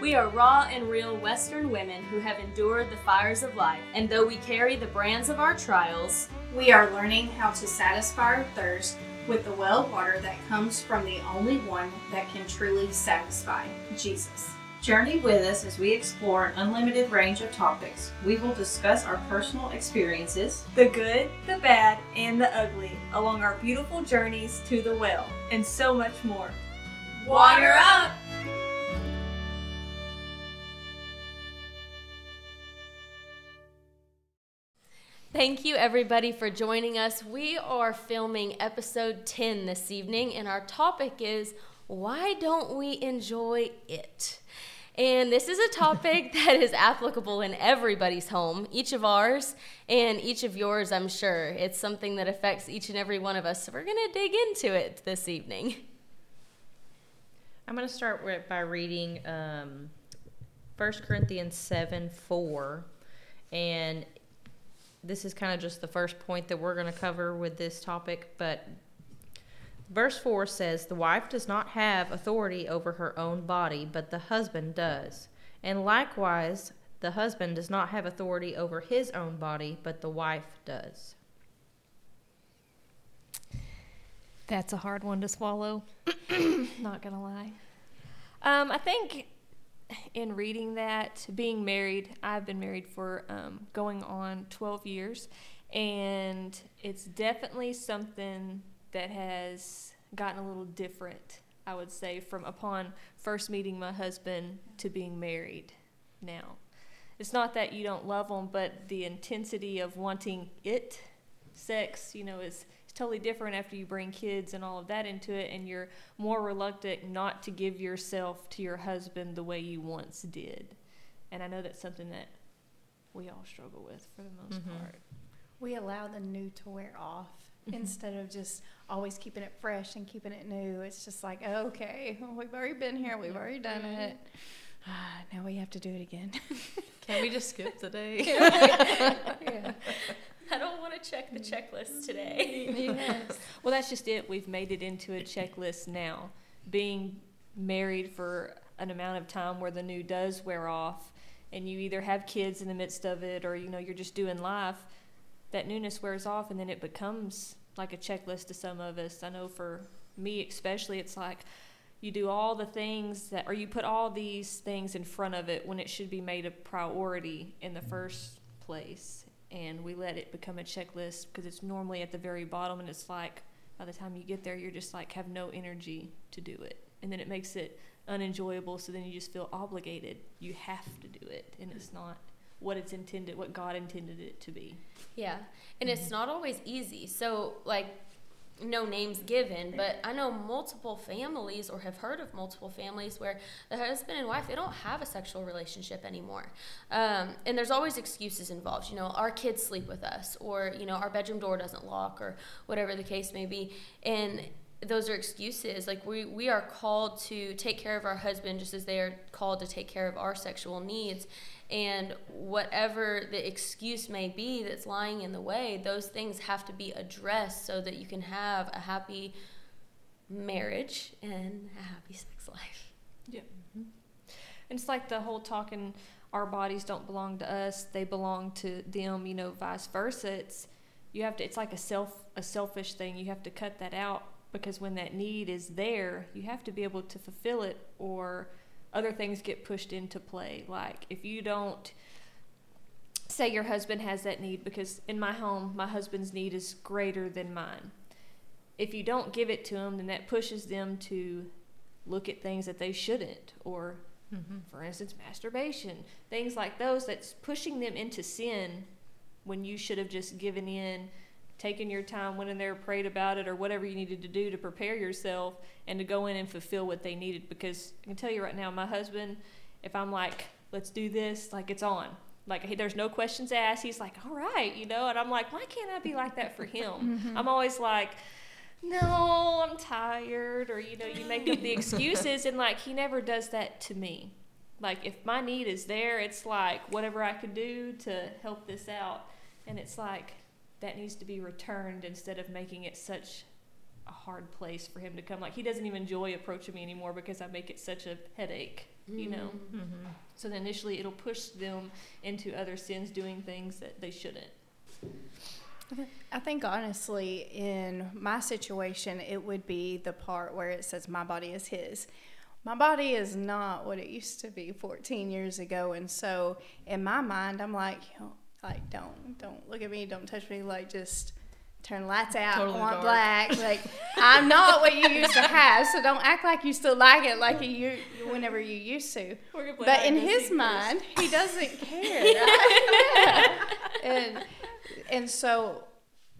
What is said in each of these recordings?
We are raw and real Western women who have endured the fires of life, and though we carry the brands of our trials, we are learning how to satisfy our thirst with the well water that comes from the only one that can truly satisfy Jesus. Journey with us as we explore an unlimited range of topics. We will discuss our personal experiences, the good, the bad, and the ugly, along our beautiful journeys to the well, and so much more. Water up! Thank you, everybody, for joining us. We are filming episode 10 this evening, and our topic is why don't we enjoy it? And this is a topic that is applicable in everybody's home, each of ours and each of yours, I'm sure. It's something that affects each and every one of us. So we're going to dig into it this evening. I'm going to start with, by reading um, 1 Corinthians 7 4. And this is kind of just the first point that we're going to cover with this topic, but verse 4 says, The wife does not have authority over her own body, but the husband does. And likewise, the husband does not have authority over his own body, but the wife does. That's a hard one to swallow. not going to lie. Um, I think in reading that, being married, I've been married for um, going on 12 years, and it's definitely something that has gotten a little different, I would say, from upon first meeting my husband to being married now. It's not that you don't love him, but the intensity of wanting it, sex, you know, is it's totally different after you bring kids and all of that into it, and you're more reluctant not to give yourself to your husband the way you once did. And I know that's something that we all struggle with for the most mm-hmm. part. We allow the new to wear off mm-hmm. instead of just always keeping it fresh and keeping it new. It's just like, okay, we've already been here, we've already done mm-hmm. it. Ah, now we have to do it again. Can we just skip today? yeah. I don't want to check the checklist today. yes. Well, that's just it. We've made it into a checklist now. Being married for an amount of time where the new does wear off, and you either have kids in the midst of it, or you know you're just doing life. That newness wears off, and then it becomes like a checklist to some of us. I know for me especially, it's like you do all the things that, or you put all these things in front of it when it should be made a priority in the mm-hmm. first place and we let it become a checklist because it's normally at the very bottom and it's like by the time you get there you're just like have no energy to do it. And then it makes it unenjoyable so then you just feel obligated. You have to do it and it's not what it's intended what god intended it to be. Yeah. And mm-hmm. it's not always easy. So like no names given, but I know multiple families or have heard of multiple families where the husband and wife they don't have a sexual relationship anymore, um, and there's always excuses involved. You know, our kids sleep with us, or you know, our bedroom door doesn't lock, or whatever the case may be, and those are excuses. Like we we are called to take care of our husband just as they are called to take care of our sexual needs, and whatever the excuse may be that's lying in the way, those things have to be addressed so that you can have a happy marriage and a happy sex life. Yeah. Mm-hmm. It's like the whole talking our bodies don't belong to us, they belong to them, you know, vice versa. It's you have to it's like a self a selfish thing. You have to cut that out because when that need is there, you have to be able to fulfill it or other things get pushed into play. Like if you don't say your husband has that need, because in my home, my husband's need is greater than mine. If you don't give it to him, then that pushes them to look at things that they shouldn't, or mm-hmm. for instance, masturbation, things like those that's pushing them into sin when you should have just given in taken your time, went in there, prayed about it, or whatever you needed to do to prepare yourself and to go in and fulfill what they needed. Because I can tell you right now, my husband, if I'm like, let's do this, like it's on. Like he, there's no questions asked. He's like, all right, you know, and I'm like, why can't I be like that for him? Mm-hmm. I'm always like, no, I'm tired, or you know, you make up the excuses, and like he never does that to me. Like if my need is there, it's like whatever I could do to help this out, and it's like that needs to be returned instead of making it such a hard place for him to come. Like he doesn't even enjoy approaching me anymore because I make it such a headache. You know. Mm-hmm. So then initially it'll push them into other sins, doing things that they shouldn't. I think honestly, in my situation, it would be the part where it says my body is his. My body is not what it used to be 14 years ago, and so in my mind, I'm like, you know, like don't don't look at me, don't touch me, like just turn lights out, Totally want dark. black. Like I'm not what you used to have, so don't act like you still like it like you whenever you used to. We're gonna play But in his seek mind, he doesn't care. Yeah. And and so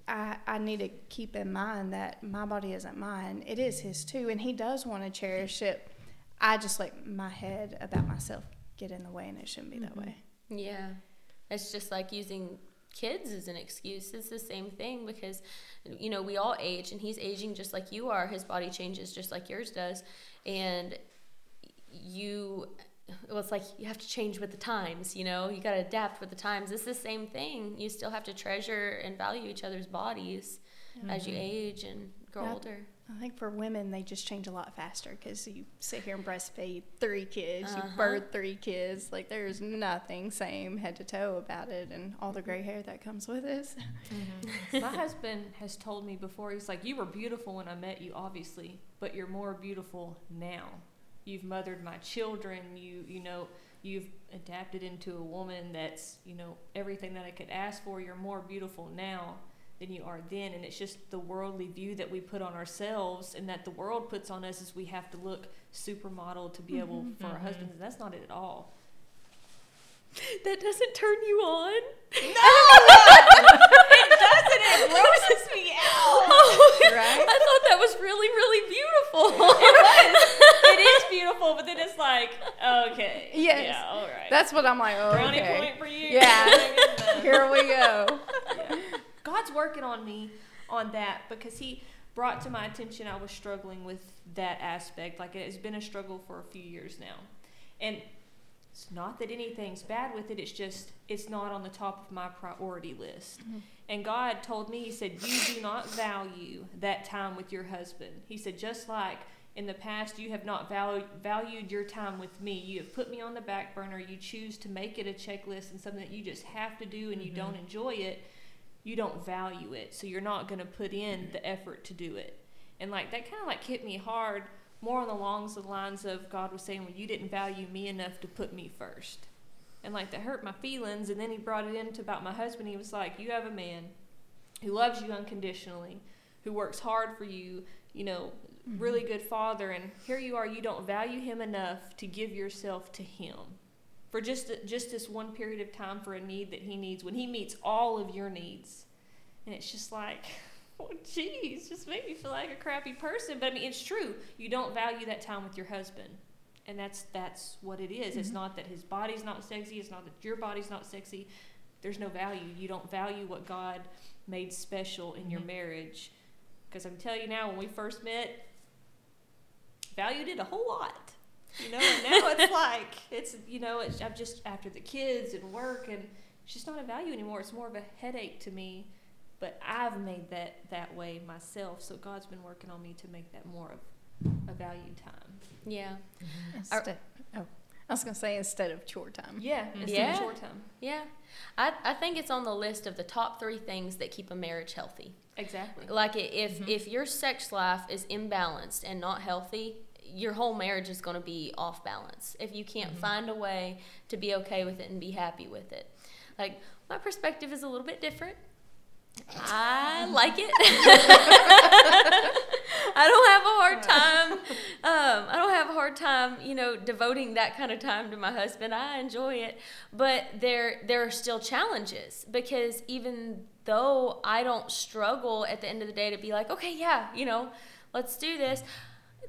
I I need to keep in mind that my body isn't mine. It is his too, and he does want to cherish it. I just let my head about myself get in the way, and it shouldn't be that mm-hmm. way. Yeah. It's just like using kids as an excuse. It's the same thing because, you know, we all age and he's aging just like you are. His body changes just like yours does. And you, well, it's like you have to change with the times, you know, you got to adapt with the times. It's the same thing. You still have to treasure and value each other's bodies as you mm-hmm. age and grow Yep. older. I think for women, they just change a lot faster because you sit here and breastfeed three kids, you Uh-huh. birth three kids. Like there's nothing same head to toe about it, and all the gray hair that comes with it. My husband has told me before, he's like, You were beautiful when I met you, obviously, but you're more beautiful now. You've mothered my children, you you know, you've adapted into a woman that's, you know, everything that I could ask for. You're more beautiful now than you are then. And it's just the worldly view that we put on ourselves and that the world puts on us is we have to look supermodel to be mm-hmm, able for our mm-hmm. husbands. And that's not it at all. That doesn't turn you on? No, it doesn't. It grosses me out. Oh, right? I thought that was really, really beautiful. It was. It is beautiful, but then it's like, okay. Yes. Yeah, all right. That's what I'm like. Oh, Brownie okay. point for you. Yeah. Here we go. God's working on me on that because He brought to my attention I was struggling with that aspect. Like it's been a struggle for a few years now. And it's not that anything's bad with it, it's just it's not on the top of my priority list. Mm-hmm. And God told me, He said, You do not value that time with your husband. He said, just like in the past you have not valu- valued your time with me. You have put me on the back burner. You choose to make it a checklist and something that you just have to do and you mm-hmm. don't enjoy it. You don't value it. So you're not going to put in the effort to do it. And like that kind of like hit me hard more on the longs the lines of God was saying, well, you didn't value me enough to put me first. And like that hurt my feelings. And then he brought it into about my husband. He was like, you have a man who loves you unconditionally, who works hard for you, you know, really mm-hmm. good father. And here you are, you don't value him enough to give yourself to him for just just this one period of time for a need that he needs when he meets all of your needs. And it's just like, oh, geez, just make me feel like a crappy person. But I mean, it's true. You don't value that time with your husband. And that's that's what it is. It's mm-hmm. not that his body's not sexy. It's not that your body's not sexy. There's no value. You don't value what God made special in your mm-hmm. marriage. Because I'm telling you now, when we first met, valued it a whole lot. You know, and now it's like it's you know it's I'm just after the kids and work and it's just not a value anymore. It's more of a headache to me. But I've made that that way myself. So God's been working on me to make that more of a value time. yeah. Mm-hmm. Instead, oh, I was gonna say instead of chore time. Yeah, instead Yeah. of short time. Yeah. I, I think it's on the list of the top three things that keep a marriage healthy. Exactly. Like i- if mm-hmm. if your sex life is imbalanced and not healthy, your whole marriage is going to be off balance. If you can't find a way to be okay with it and be happy with it. Like my perspective is a little bit different. I like it. I don't have a hard time. Um, I don't have a hard time, you know, devoting that kind of time to my husband. I enjoy it, but there there are still challenges because even though I don't struggle at the end of the day to be like, okay, yeah, you know, let's do this.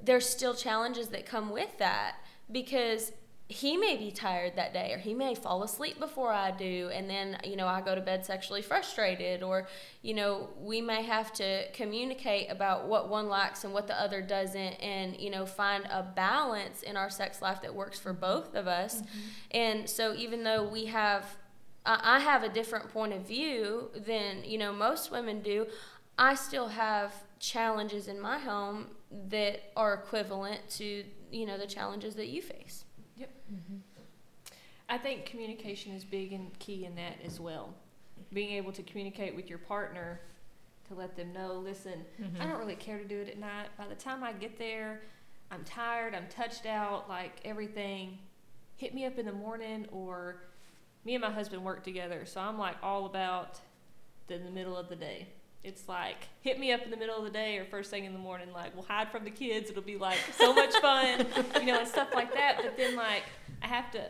There's still challenges that come with that because he may be tired that day or he may fall asleep before I do. And then you know I go to bed sexually frustrated or you know we may have to communicate about what one likes and what the other doesn't and you know find a balance in our sex life that works for both of us. Mm-hmm. And so even though we have I I have a different point of view than you know most women do I still have challenges in my home that are equivalent to you know the challenges that you face. Yep. Mm-hmm. I think communication is big and key in that as well. Being able to communicate with your partner to let them know, listen, I mm-hmm. don't really care to do it at night. By the time I get there, I'm tired, I'm touched out, like everything. Hit me up in the morning, or me and my husband work together, so I'm like all about the, the middle of the day. It's like hit me up in the middle of the day or first thing in the morning. Like we'll hide from the kids. It'll be like so much fun, you know, and stuff like that. But then like I have to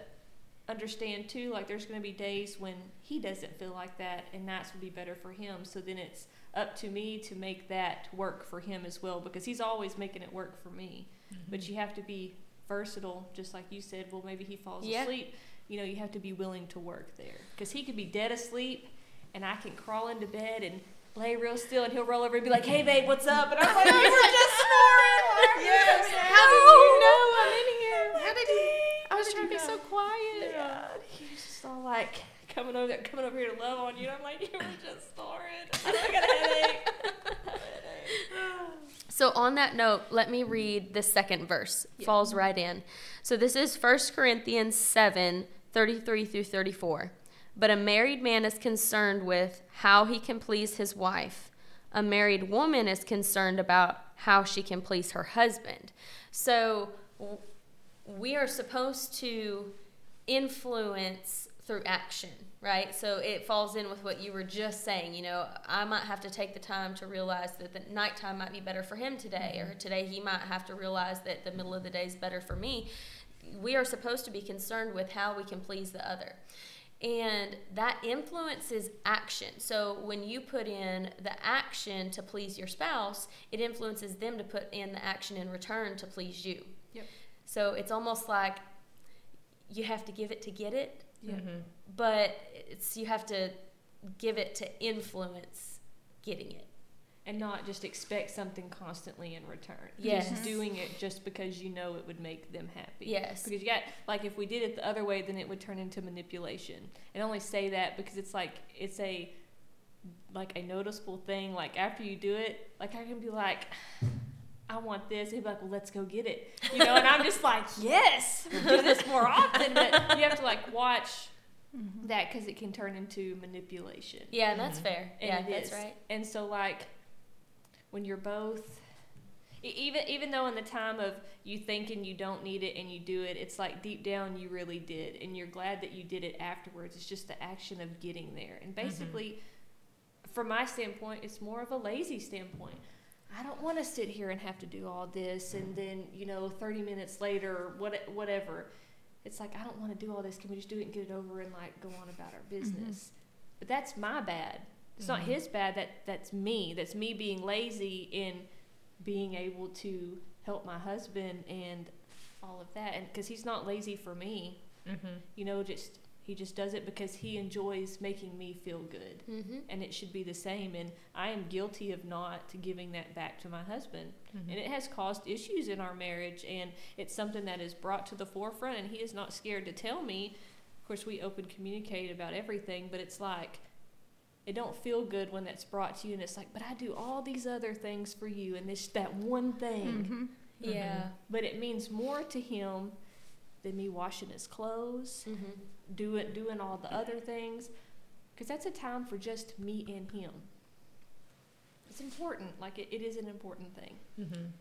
understand too like there's going to be days when he doesn't feel like that and nights would be better for him so then it's up to me to make that work for him as well because he's always making it work for me but mm-hmm. you have to be versatile just like you said well maybe he falls Yeah. asleep you know you have to be willing to work there because he could be dead asleep and i can crawl into bed and lay real still and he'll roll over and be like hey babe what's up and i'm like you were just snoring Why are you Yes. How did you know I'm in here? How did you? I was trying to be so quiet. Yeah, he was just all like coming over, coming over here to love on you. And I'm like, you were just snoring. I got a headache. I have a headache. So on that note, let me read the second verse. Falls right in. So this is 1 Corinthians 7, 33 through 34. But a married man is concerned with how he can please his wife. A married woman is concerned about how she can please her husband. So we are supposed to influence through action, right? So it falls in with what you were just saying. You know, I might have to take the time to realize that the nighttime might be better for him today, or today he might have to realize that the middle of the day is better for me. We are supposed to be concerned with how we can please the other. And that influences action. So when you put in the action to please your spouse, it influences them to put in the action in return to please you. Yep. So it's almost like you have to give it to get it, Yeah. Mm-hmm. but it's you have to give it to influence getting it. And not just expect something constantly in return. Yes. Just doing it just because you know it would make them happy. Yes. Because you got like if we did it the other way, then it would turn into manipulation. And I only say that because it's like it's a like a noticeable thing. Like after you do it, like I can be like, I want this. He'd be like, Well, let's go get it. You know, and I'm just like, Yes, do this more often. But you have to like watch mm-hmm. that because it can turn into manipulation. Yeah, that's mm-hmm. fair. And yeah, that's right. And so like when you're both even even though in the time of you thinking you don't need it and you do it, it's like deep down you really did and you're glad that you did it afterwards. It's just the action of getting there. And mm-hmm. basically from my standpoint, it's more of a lazy standpoint. I don't want to sit here and have to do all this and mm-hmm. then, you know, 30 minutes later, what whatever. It's like I don't want to do all this. Can we just do it and get it over and like go on about our mm-hmm. business? But that's my bad. It's not mm-hmm. his bad. That that's me. That's me being lazy in being able to help my husband and all of that. And because he's not lazy for me, mm-hmm. you know, just he just does it because he enjoys making me feel good, Mm-hmm. and it should be the same. And I am guilty of not giving that back to my husband, mm-hmm. and it has caused issues in our marriage. And it's something that is brought to the forefront, and he is not scared to tell me. Of course, we open communicate about everything, but it's like it don't feel good when that's brought to you and it's like but i do all these other things for you and it's that one thing Mm-hmm. Yeah. but it means more to him than me washing his clothes Mm-hmm. doing doing all the other things because that's a time for just me and him it's important like it, it is an important thing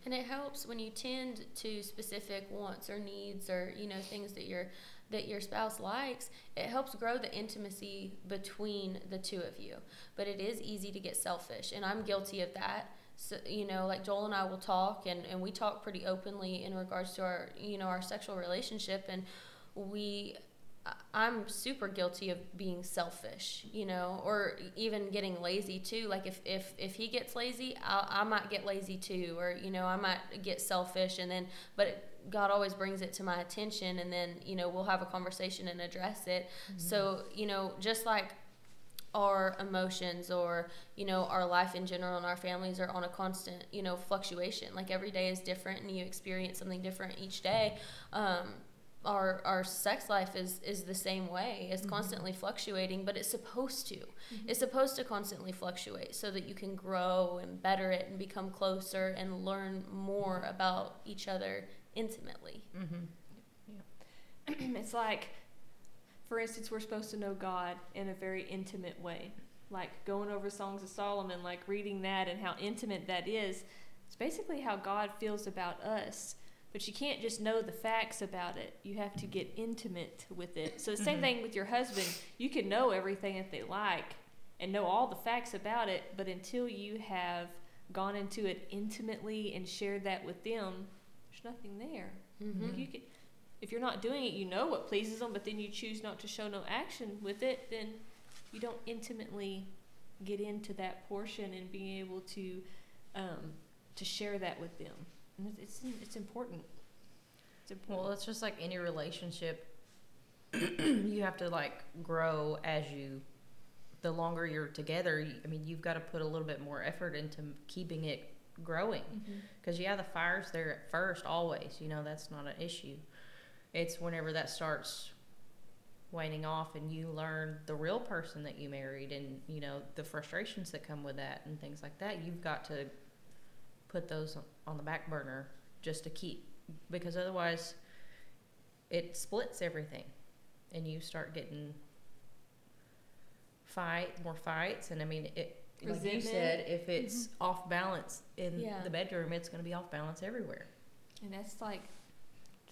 And it helps when you tend to specific wants or needs or you know things that your that your spouse likes. It helps grow the intimacy between the two of you. But it is easy to get selfish, and I'm guilty of that. So you know, like Joel and I will talk, and and we talk pretty openly in regards to our you know our sexual relationship, and we. I'm super guilty of being selfish, you know, or even getting lazy too. Like if if if he gets lazy, I I might get lazy too, or you know, I might get selfish, and then but God always brings it to my attention, and then you know we'll have a conversation and address it. So you know, just like our emotions or you know our life in general and our families are on a constant you know fluctuation like every day is different and you experience something different each day um, our our sex life is is the same way. It's Mhm. constantly fluctuating, but it's supposed to. Mhm. It's supposed to constantly fluctuate so that you can grow and better it and become closer and learn more about each other intimately. Mm-hmm. it's like, for instance, we're supposed to know God in a very intimate way. Like going over Songs of Solomon, like reading that and how intimate that is. It's basically how God feels about us. But you can't just know the facts about it. You have to get intimate with it. So the same Mhm. thing with your husband. You can know everything that they like and know all the facts about it, but until you have gone into it intimately and shared that with them, there's nothing there. Mm-hmm. Like you could, if you're not doing it, you know what pleases them, but then you choose not to show no action with it, then you don't intimately get into that portion and being able to um, to share that with them. And it's it's, it's important. It's important. Well, it's just like any relationship. you have to like grow as you. The longer you're together, I mean, you've got to put a little bit more effort into keeping it growing. Mm-hmm. Because yeah, the fire's there at first, always. You know, that's not an issue. It's whenever that starts waning off, and you learn the real person that you married, and you know the frustrations that come with that, and things like that. You've got to put those on the back burner just to keep, because otherwise, it splits everything, and you start getting fight more fights, and I mean it. Like you said, if it's off balance in Yeah. the bedroom, it's going to be off balance everywhere. and that's like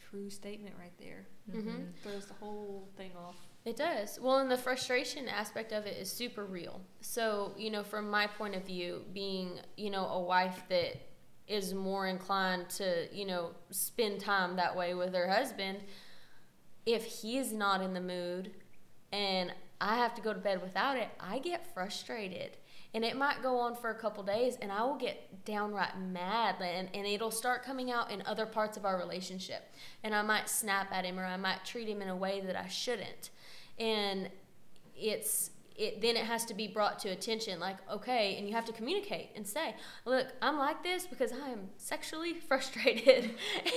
true statement right there. Mhm. Throws the whole thing off. It does. Well, and the frustration aspect of it is super real. So, you know, from my point of view, being, you know, a wife that is more inclined to, you know, spend time that way with her husband, if he's not in the mood and I have to go to bed without it, I get frustrated. And it might go on for a couple days and I will get downright mad and, and it'll start coming out in other parts of our relationship. And I might snap at him or I might treat him in a way that I shouldn't and it's it then it has to be brought to attention like okay and you have to communicate and say look i'm like this because i am sexually frustrated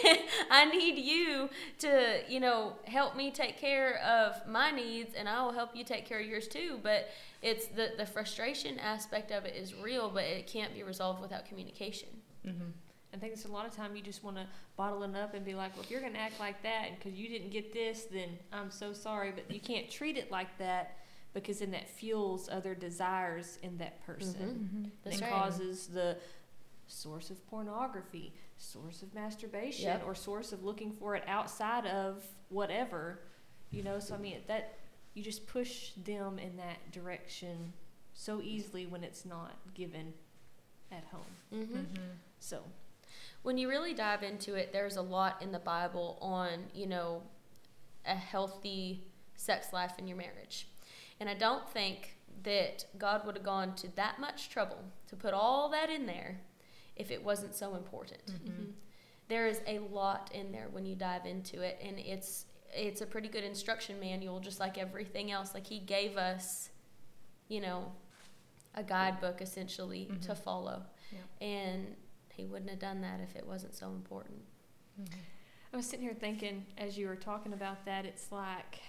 i need you to you know help me take care of my needs and i will help you take care of yours too but it's the the frustration aspect of it is real but it can't be resolved without communication Mm-hmm. I think it's a lot of time you just want to bottle it up and be like, well, if you're going to act like that because you didn't get this, then I'm so sorry. But you can't treat it like that because then that fuels other desires in that person Mm-hmm. That's right. causes the source of pornography, source of masturbation, Yep. or source of looking for it outside of whatever. You know, so I mean, that you just push them in that direction so easily when it's not given at home. mm-hmm. Mm-hmm. So, when you really dive into it, there's a lot in the Bible on, you know, a healthy sex life in your marriage. And I don't think that God would have gone to that much trouble to put all that in there if it wasn't so important. Mm-hmm. There is a lot in there when you dive into it and it's it's a pretty good instruction manual just like everything else. Like he gave us, you know, a guidebook essentially to Mhm. follow. Yeah. And he wouldn't have done that if it wasn't so important. I was sitting here thinking as you were talking about that, it's like,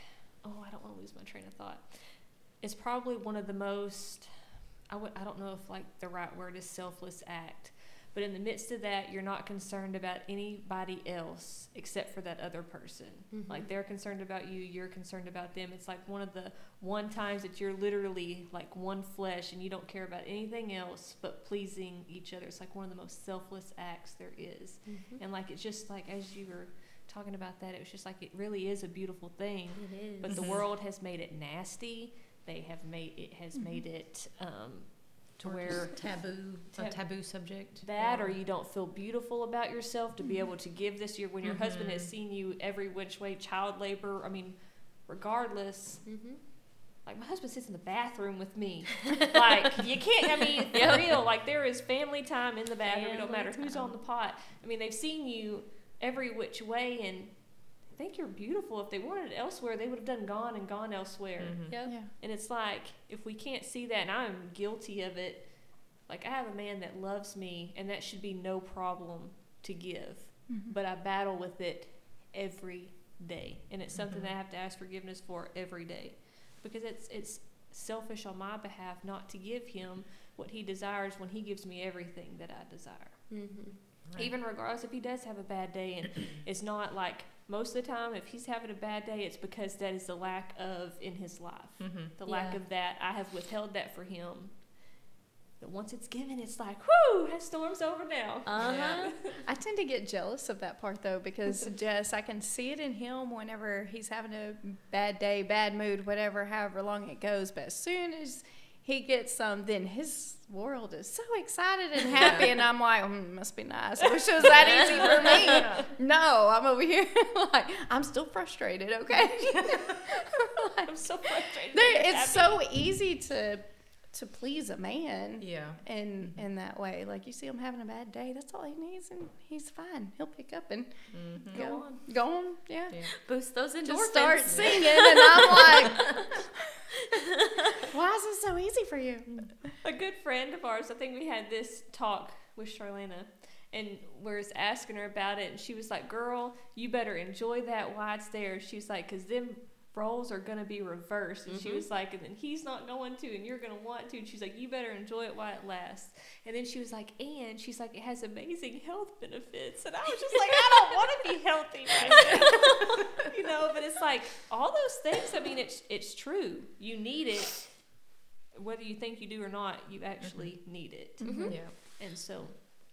oh, I don't want to lose my train of thought. It's probably one of the most, I w- I don't know if like the right word is selfless act, but in the midst of that, you're not concerned about anybody else except for that other person. Mhm. Like they're concerned about you, you're concerned about them. It's like one of the one times that you're literally like one flesh and you don't care about anything else but pleasing each other. It's like one of the most selfless acts there is. Mhm. And like it's just like as you were talking about that, it was just like it really is a beautiful thing. Is. But the Mhm. world has made it nasty. They have made it has Mhm. made it um, to Or where just taboo, a Tab- taboo subject. that or you don't feel beautiful about yourself to be able to give this year when your husband has Mhm. seen you every which way child labor. I mean, regardless, Mhm. like my husband sits in the bathroom with me. like you can't. I mean, for Yep. real. Like there is family time in the bathroom. it don't Family matter who's on time. the pot. I mean, they've seen you every which way and think you're beautiful. If they wanted it elsewhere, they would have done gone and gone elsewhere. Mhm. Yep. Yeah. And it's like if we can't see that, and I'm guilty of it. Like I have a man that loves me, and that should be no problem to give. Mhm. But I battle with it every day, and it's something that I have to ask forgiveness for every day, because it's it's selfish on my behalf not to give him what he desires when he gives me everything that I desire. Mm-hmm. Even regardless if he does have a bad day, and it's not like most of the time if he's having a bad day, it's because that is the lack of in his life, Mm-hmm. the lack Yeah. of that. I have withheld that for him. But once it's given, it's like, whoo, that storm's over now. Uh huh. I tend to get jealous of that part though because Jess, I can see it in him whenever he's having a bad day, bad mood, whatever, however long it goes. But as soon as he gets some, then his world is so excited and happy, and I'm like, mm, must be nice. I wish it was that easy for me. No, I'm over here like I'm still frustrated. Okay, I'm so frustrated. There- it's happening. so easy to to please a man Yeah. in in that way. Like you see him having a bad day, that's all he needs, and he's fine. He'll pick up and Mm-hmm. go, Go on. Go on, yeah. Yeah. Boost those endorphins. Just start singing, and I'm like, why is it so easy for you? a good friend of ours, I think we had this talk with Charlena, and we was asking her about it, and she was like, "Girl, you better enjoy that while it's there." She was like, "Cause them roles are gonna be reversed," and she Mhm. was like, "And then he's not going to, and you're gonna want to." And she's like, "You better enjoy it while it lasts." And then she was like, "And she's like, it has amazing health benefits," and I was just like, "I don't want to be healthy right now," you know. But it's like all those things. I mean, it's it's true. You need it whether you think you do or not, you actually need it. Mhm. Yeah. And so,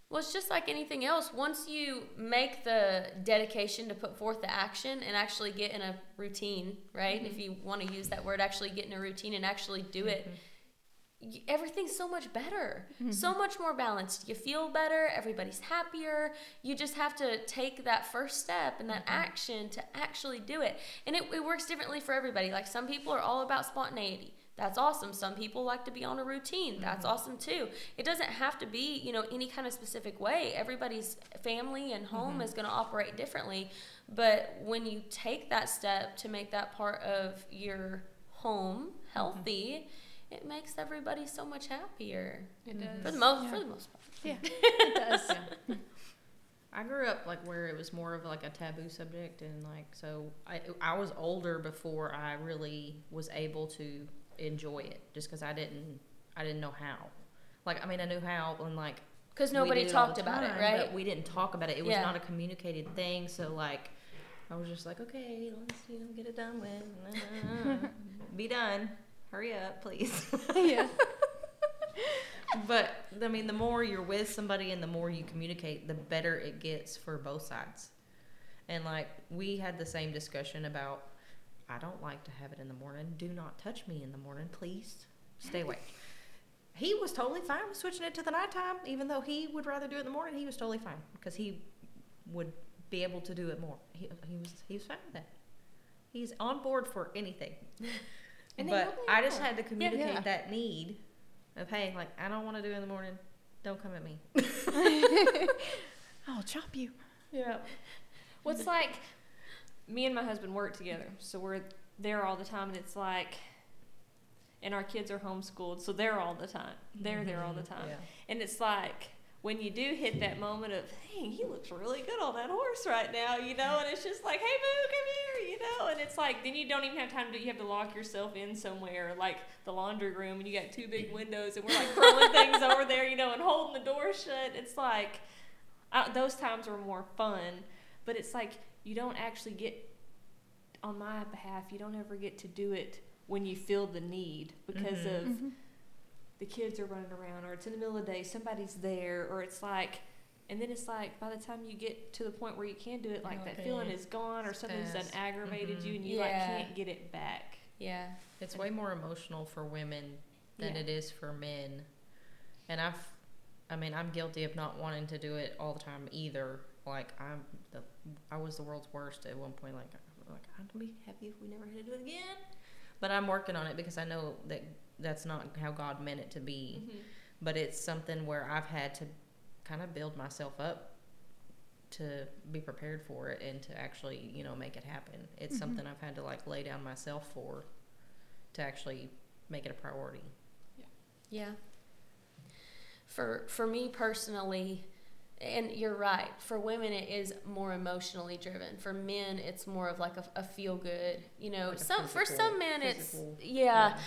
Well, it's just like anything else. Once you make the dedication to put forth the action and actually get in a routine, right? If mm-hmm. you want to use that word, actually get in a routine and actually do it, mm-hmm. y- everything's so much better, mm-hmm. so much more balanced. You feel better, everybody's happier. You just have to take that first step and that action to actually do it. And it, it works differently for everybody. Like some people are all about spontaneity. That's awesome. Some people like to be on a routine. That's mm-hmm. awesome too. It doesn't have to be, you know, any kind of specific way. Everybody's family and home mm-hmm. is going to operate differently. But when you take that step to make that part of your home mm-hmm. healthy, it makes everybody so much happier. it does. For the most, Yeah. for the most part. Yeah, it does. I grew up like where it was more of like a taboo subject, and like so I I was older before I really was able to enjoy it, just because I didn't I didn't know how. Like I mean I knew how and like Because nobody did it all talked the about it, right? But we didn't talk about it. It was Yeah. not a communicated thing. So like, I was just like, okay, let's you know get it done with. Be done. Hurry up, please. yeah. but I mean, the more you're with somebody and the more you communicate, the better it gets for both sides. And like we had the same discussion about, I don't like to have it in the morning. Do not touch me in the morning, please. Stay away. He was totally fine with switching it to the nighttime, even though he would rather do it in the morning. He was totally fine because he would be able to do it more. He, he was he was fine with that. He's on board for anything. And but I just had to communicate Yeah. that need of hey, like I don't want to do it in the morning. Don't come at me. I'll chop you. Yeah. What's like, me and my husband work together, so we're there all the time, and it's like, and our kids are homeschooled, so they're all the time. They're there all the mm-hmm. time. Yeah. And it's like, when you do hit that moment of, dang, he looks really good on that horse right now, you know, and it's just like, hey, boo, come here, you know, and it's like, then you don't even have time to, you have to lock yourself in somewhere, like the laundry room, and you got two big windows, and we're like throwing things over there, you know, and holding the door shut. It's like, I, those times were more fun, but it's like, you don't actually get, on my behalf, you don't ever get to do it when you feel the need because Mhm. of the kids are running around or it's in the middle of the day somebody's there or it's like and then it's like by the time you get to the point where you can do it like that feeling is gone or something's done aggravated you Mhm. and you like can't get it back Yeah. It's way more emotional for women than Yeah. it is for men. And I've, I mean, I'm guilty of not wanting to do it all the time either. Like I'm the, I was the world's worst at one point. Like, like I'd be happy if we never had to do it again. But I'm working on it because I know that that's not how God meant it to be. Mm-hmm. But it's something where I've had to kind of build myself up to be prepared for it and to actually, you know, make it happen. It's mm-hmm. something I've had to like lay down myself for to actually make it a priority. Yeah. Yeah. For for me personally, and you're right. For women, it is more emotionally driven. For men, it's more of like a, a feel good. You know, Like some for some men, physical- it's yeah.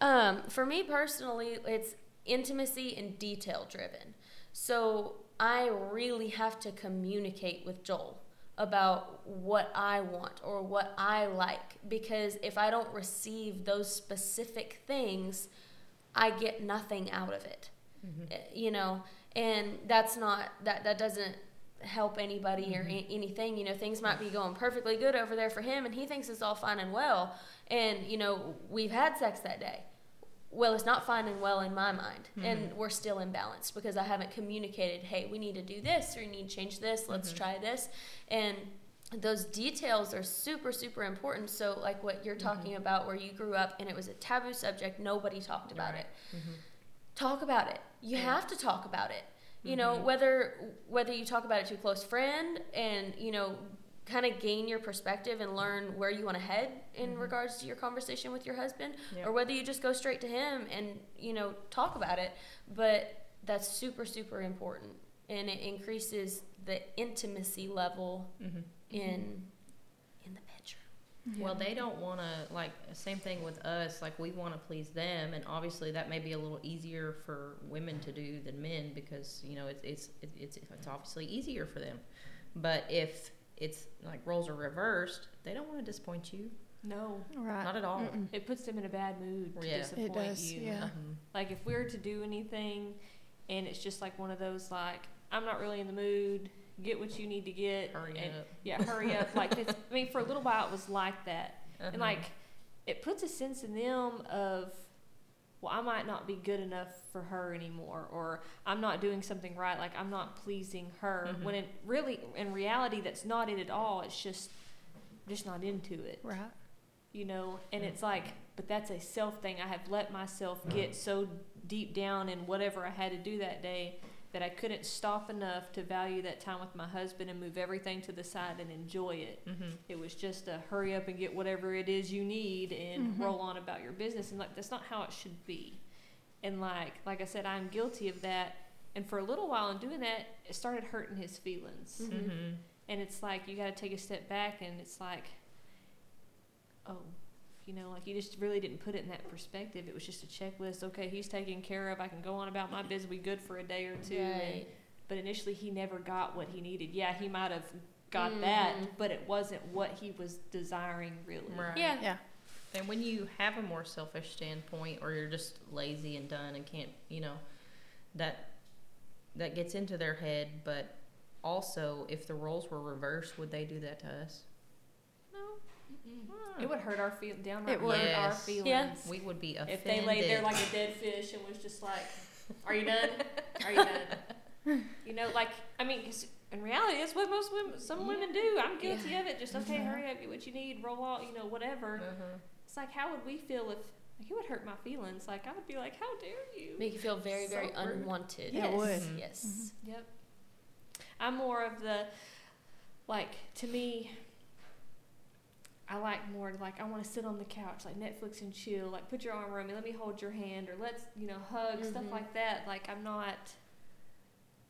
Um, for me personally, it's intimacy and detail driven. So I really have to communicate with Joel about what I want or what I like because if I don't receive those specific things, I get nothing out of it. Mm-hmm. Uh, You know, and that's not that that doesn't help anybody or mm-hmm. a- anything. You know, things might be going perfectly good over there for him and he thinks it's all fine and well and you know, we've had sex that day well, it's not fine and well in my mind, mm-hmm. and we're still imbalanced because I haven't communicated. Hey, we need to do this, or we need to change this. Let's mm-hmm. try this, and those details are super, super important. So, like what you're talking about, where you grew up and it was a taboo subject, nobody talked about Right. it. Talk about it. You have to talk about it. You know, whether whether you talk about it to a close friend and you know kind of gain your perspective and learn where you want to head in regards to your conversation with your husband Yep. or whether you just go straight to him and you know talk about it but that's super super important and it increases the intimacy level Mhm. in picture Well, they don't want to like same thing with us. Like we want to please them, and obviously that may be a little easier for women to do than men because you know it's it's it's it's obviously easier for them. But if it's like roles are reversed, they don't want to disappoint you. No, Right. Not at all. Mm-mm. it puts them in a bad mood to Yeah. It disappoint does, you. yeah. Mhm. Like if we're to do anything, and it's just like one of those like I'm not really in the mood. Get what you need to get. Hurry and, up. Yeah, hurry up. Like it's, I mean, for a little while it was like that, Uh-huh. and like it puts a sense in them of well i might not be good enough for her anymore or i'm not doing something right like i'm not pleasing her Mhm. when it really in reality that's not it at all it's just just not into it Right. you know and it's like but that's a self thing i have let myself get so deep down in whatever i had to do that day that i couldn't stop enough to value that time with my husband and move everything to the side and enjoy it Mhm. it was just a hurry up and get whatever it is you need and Mhm. roll on about your business and like that's not how it should be and like like i said i'm guilty of that and for a little while in doing that it started hurting his feelings Mhm. Mhm. and it's like you got to take a step back and it's like oh you know like you just really didn't put it in that perspective it was just a checklist okay he's taken care of i can go on about my business we good for a day or two and, Right. but initially he never got what he needed yeah he might have got that Mhm. but it wasn't what he was desiring really Right. yeah Yeah. And when you have a more selfish standpoint, or you're just lazy and done and can't, you know, that that gets into their head. But also, if the roles were reversed, would they do that to us? It would hurt our feel downright It would. hurt our Yes. feelings Yeah. We would be offended. if they laid there like a dead fish and was just like are you done are you done you know like i mean 'cause in reality that's what most women some women do i'm guilty of it just okay Yeah. hurry up get what you need roll out you know whatever Uh-huh. It's like, how would we feel if like, it would hurt my feelings? Like, I would be like, how dare you? make you feel very very So rude. unwanted Yeah, it would. Mhm. yes Yep. I'm more of the, like, to me, I like more like, I want to sit on the couch, like Netflix and chill, like, put your arm around me, let me hold your hand, or let's, you know, hug, stuff Mhm. like that. Like, I'm not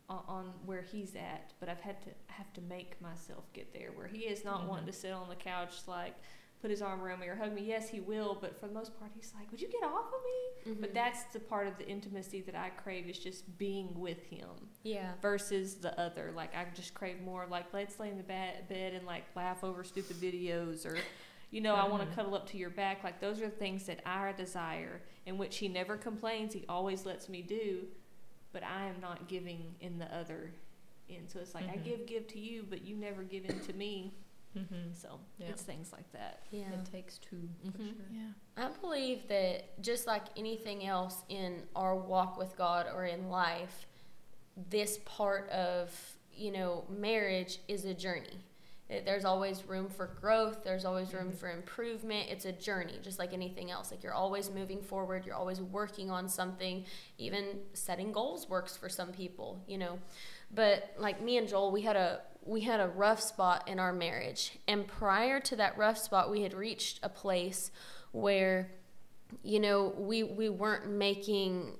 on, on where he's at, but I've had to, have to make myself get there where he is not Mhm. wanting to sit on the couch, like, put his arm around me or hug me. Yes, he will, but for the most part, he's like, would you get off of me? But Mhm. that's the part of the intimacy that I crave is just being with him yeah versus the other. Like I just crave more like let's lay in the ba- bed and like laugh over stupid videos or, you know, I want to cuddle up to your back. Like those are the things that I desire, in which he never complains. He always lets me do, but I am not giving in the other end. So it's like I Mhm. give give to you, but you never give in to me. Mhm. So Yeah. it's things like that. yeah It takes 2 for Mhm. sure. Yeah. I believe that just like anything else in our walk with God or in life, this part of, you know, marriage is a journey. It- There's always room for growth, there's always room Mhm. for improvement. It's a journey, just like anything else. Like you're always moving forward, you're always working on something. Even setting goals works for some people, you know. But like me and Joel, we had a we had a rough spot in our marriage. And prior to that rough spot, we had reached a place where you know we we weren't making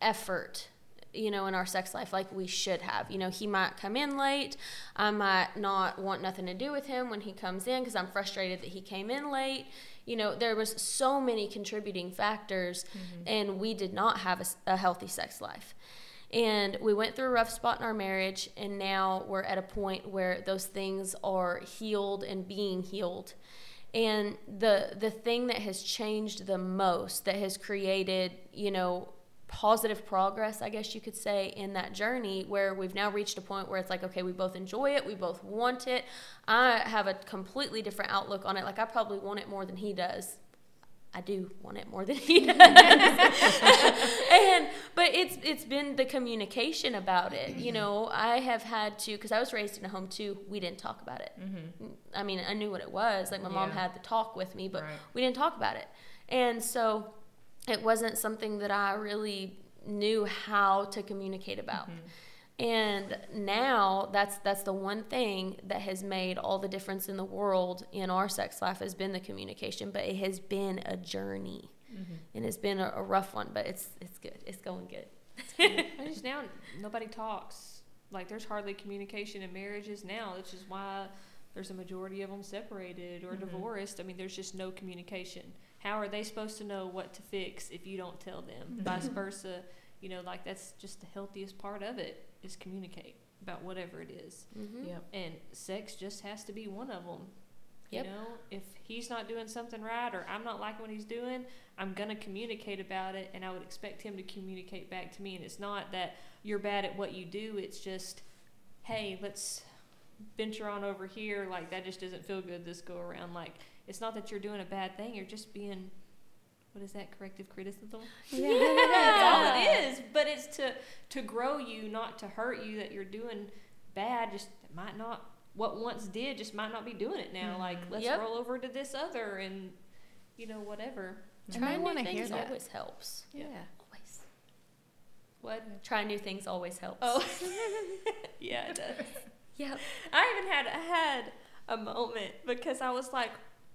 effort you know, in our sex life like we should have. You know, he might come in late. I might not want nothing to do with him when he comes in because I'm frustrated that he came in late. You know, there was so many contributing factors, mm-hmm. and we did not have a healthy sex life. And we went through a rough spot in our marriage, and now we're at a point where those things are healed and being healed. And the the thing that has changed the most, that has created, you know, positive progress, I guess you could say, in that journey where we've now reached a point where it's like, okay, we both enjoy it, we both want it. I have a completely different outlook on it. Like I probably want it more than he does. I do want it more than he does. and but it's it's been the communication about it. You know, I have had to because I was raised in a home too. We didn't talk about it. Mm-hmm. I mean, I knew what it was. Like my mom had the talk with me, but Right. we didn't talk about it. And so it wasn't something that I really knew how to communicate about. Mm-hmm. And now that's that's the one thing that has made all the difference in the world in our sex life has been the communication, but it has been a journey. And it's been a, a rough one, but it's it's good. It's going good. Just now nobody talks. Like there's hardly communication in marriages now, which is why there's a majority of them separated or Mhm. divorced. I mean, there's just no communication. How are they supposed to know what to fix if you don't tell them? Vice versa. You know, like that's just the healthiest part of it is communicate about whatever it is. Mm-hmm. Yep. And sex just has to be one of them. Yep. You know, if he's not doing something right or I'm not liking what he's doing, I'm going to communicate about it and I would expect him to communicate back to me. And it's not that you're bad at what you do, it's just, hey, let's venture on over here. Like, that just doesn't feel good this go around. Like, it's not that you're doing a bad thing, you're just being. What is that corrective criticism? Yeah, that's all it is. But it's to to grow you, not to hurt you. That you're doing bad, just might not what once did just might not be doing it now. Like mm-hmm. let's Yep. roll over to this other and you know whatever. And Trying new things that. always helps. Yeah. Always. What? Trying new things always helps. Oh, yeah, it does. Yep. I even had I had a moment because I was like,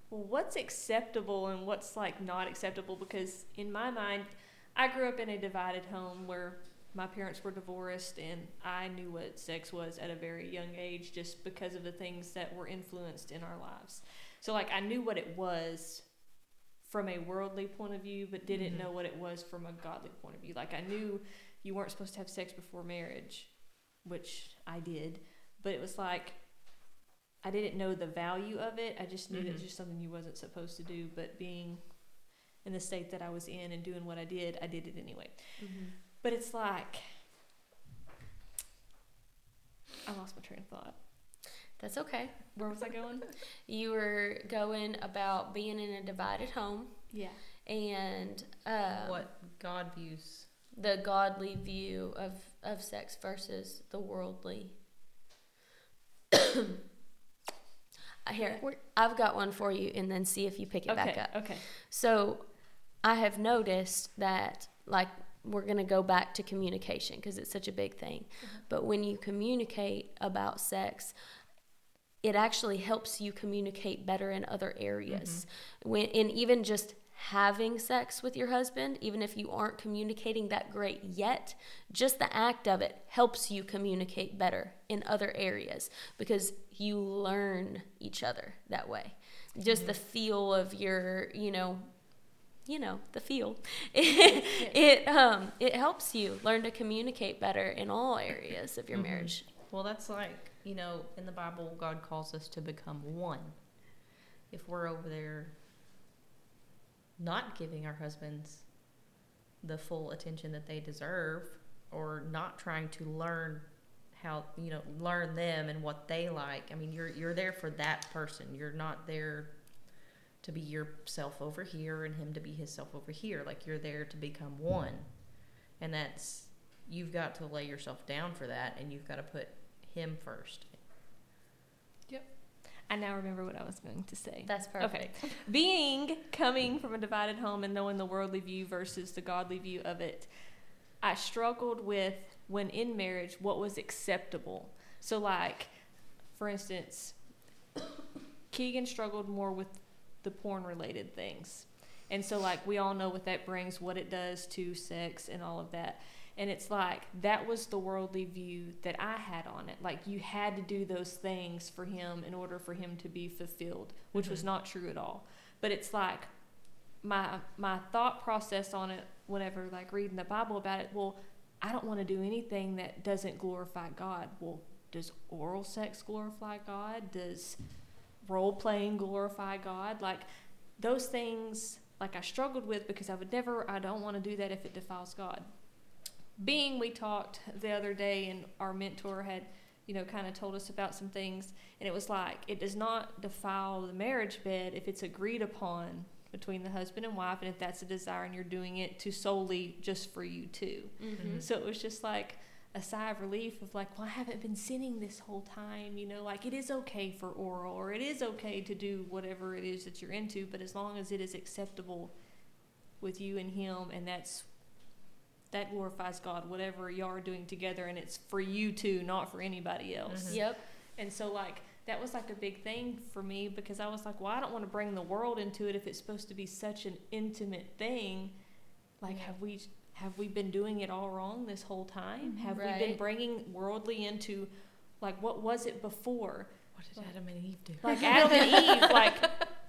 well, what's acceptable and what's like not acceptable? Because in my mind, I grew up in a divided home where my parents were divorced and I knew what sex was at a very young age just because of the things that were influenced in our lives. So like I knew what it was from a worldly point of view, but didn't Mhm. know what it was from a godly point of view. Like I knew you weren't supposed to have sex before marriage, which I did, but it was like I didn't know the value of it. I just knew that it was just something you wasn't supposed to do. But being in the state that I was in and doing what I did, I did it anyway. But it's like I lost my train of thought. That's okay. Where was I going? You were going about being in a divided home yeah. and um, what God views. the godly view of, of sex versus the worldly. We're- I've got one for you, and then see if you pick it Okay. back up. Okay. So, I have noticed that, like, we're going to go back to communication because it's such a big thing. Mm-hmm. But when you communicate about sex, it actually helps you communicate better in other areas. Mm-hmm. When and even just having sex with your husband, even if you aren't communicating that great yet, just the act of it helps you communicate better in other areas because you learn each other that way. Just the feel of your, you know, you know, the feel. it um it helps you learn to communicate better in all areas of your Mhm. marriage. Well, that's like, you know, in the Bible, God calls us to become one. If we're over there not giving our husbands the full attention that they deserve or not trying to learn how, you know, learn them and what they like. I mean, you're you're there for that person. You're not there to be yourself over here and him to be himself over here. Like you're there to become one. And that's you've got to lay yourself down for that and you've got to put him first. I now remember what I was going to say. That's perfect. Okay. Being coming from a divided home and knowing the worldly view versus the godly view of it, I struggled with when in marriage what was acceptable. So, like, for instance, Keegan struggled more with the porn related things. And so, like, we all know what that brings, what it does to sex and all of that. And it's like that was the worldly view that I had on it. Like you had to do those things for him in order for him to be fulfilled, which was Mhm. not true at all. But it's like my my thought process on it whenever like reading the Bible about it, well, I don't want to do anything that doesn't glorify God. Well, does oral sex glorify God? Does role playing glorify God? Like those things like I struggled with because I would never I don't want to do that if it defiles God. Being we talked the other day and our mentor had, you know, kind of told us about some things and it was like it does not defile the marriage bed if it's agreed upon between the husband and wife and if that's a desire and you're doing it to solely just for you two. Mm-hmm. So it was just like a sigh of relief of like, well, I haven't been sinning this whole time, you know, like it is okay for oral or it is okay to do whatever it is that you're into, but as long as it is acceptable with you and him and that's that glorifies God, whatever y'all are doing together and it's for you two, not for anybody else. Mhm. Yep. And so like that was like a big thing for me because I was like, well, I don't want to bring the world into it if it's supposed to be such an intimate thing. Like, Yeah. have we have we been doing it all wrong this whole time? Have we been bringing worldly into like what was it before? What did Adam and Eve do? Like Adam and Eve, like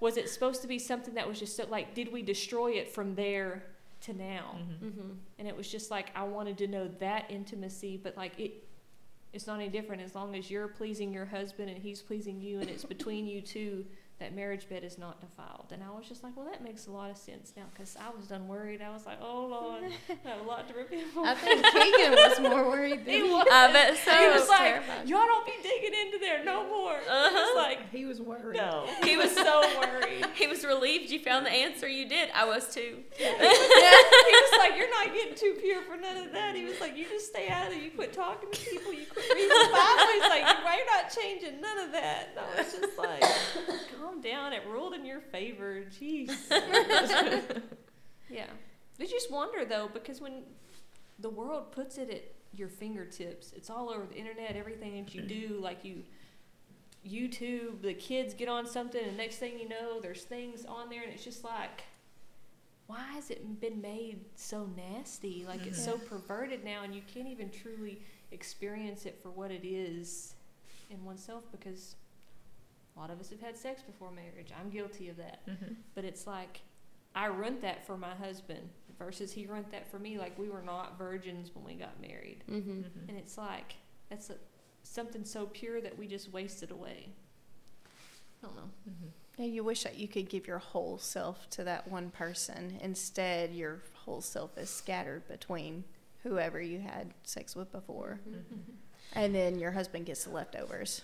was it supposed to be something that was just so, like did we destroy it from there to now? Mhm. Mm-hmm. and it was just like I wanted to know that intimacy, but like it, it's not any different as long as you're pleasing your husband and he's pleasing you, and it's between you two. That marriage bed is not defiled, and I was just like, well, that makes a lot of sense now, because I was done worried. I was like, oh Lord, I have a lot to repent for. I think Keegan was more worried than he me. was. I uh, bet so. He was like, terrified. y'all don't be digging into there no more. I was uh-huh. like, He was worried. no. He was so worried. He was relieved you found the answer. You did. I was too. he was like, "You're not getting too pure for none of that." He was like, "You just stay out of it. You quit talking to people. You quit reading the Bible." He's like, "Why you're not changing none of that?" And I was just like, "Calm down. It ruled in your favor. Jeez." yeah. I just wonder though, because when the world puts it at your fingertips, it's all over the internet. Everything that you do, like you. YouTube, the kids get on something, and next thing you know, there's things on there, and it's just like, why has it been made so nasty? Like it's so perverted now, and you can't even truly experience it for what it is in oneself because a lot of us have had sex before marriage. I'm guilty of that. Mhm. But it's like I rent that for my husband versus he rent that for me. Like we were not virgins when we got married, Mm-hmm. Mhm. and it's like that's a, something so pure that we just wasted away. I don't know. Yeah, you wish that you could give your whole self to that one person. Instead, your whole self is scattered between whoever you had sex with before. Mhm. And then your husband gets the leftovers.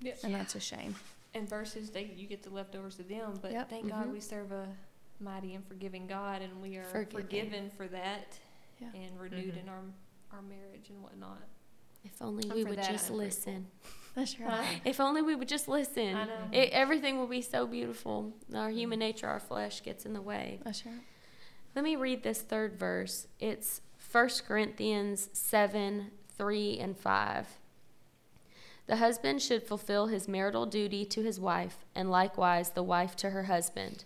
Yeah. And that's a shame. and versus they you get the leftovers of them but Yep. thank god Mhm. we serve a mighty and forgiving god and we are Forgiving. forgiven for that Yeah. and renewed Mhm. in our our marriage and whatnot If only And we would that, just I'm listen. That's right. If only we would just listen. i know It, everything will be so beautiful. Our mm-hmm. human nature, our flesh gets in the way. That's right. Let me read this third verse. It's 1 Corinthians 7 3 and 5. The husband should fulfill his marital duty to his wife, and likewise the wife to her husband.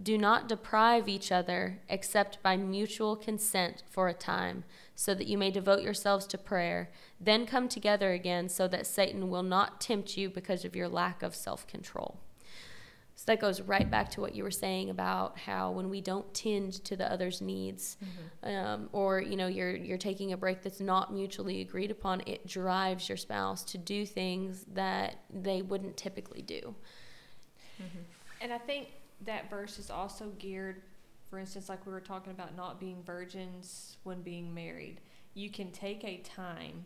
Do not deprive each other except by mutual consent for a time, so that you may devote yourselves to prayer. Then come together again, so that Satan will not tempt you because of your lack of self control. So that goes right back to what you were saying about how when we don't tend to the other's needs, um, or you know you're you're taking a break that's not mutually agreed upon, it drives your spouse to do things that they wouldn't typically do. and i think that verse is also geared for instance like we were talking about not being virgins when being married you can take a time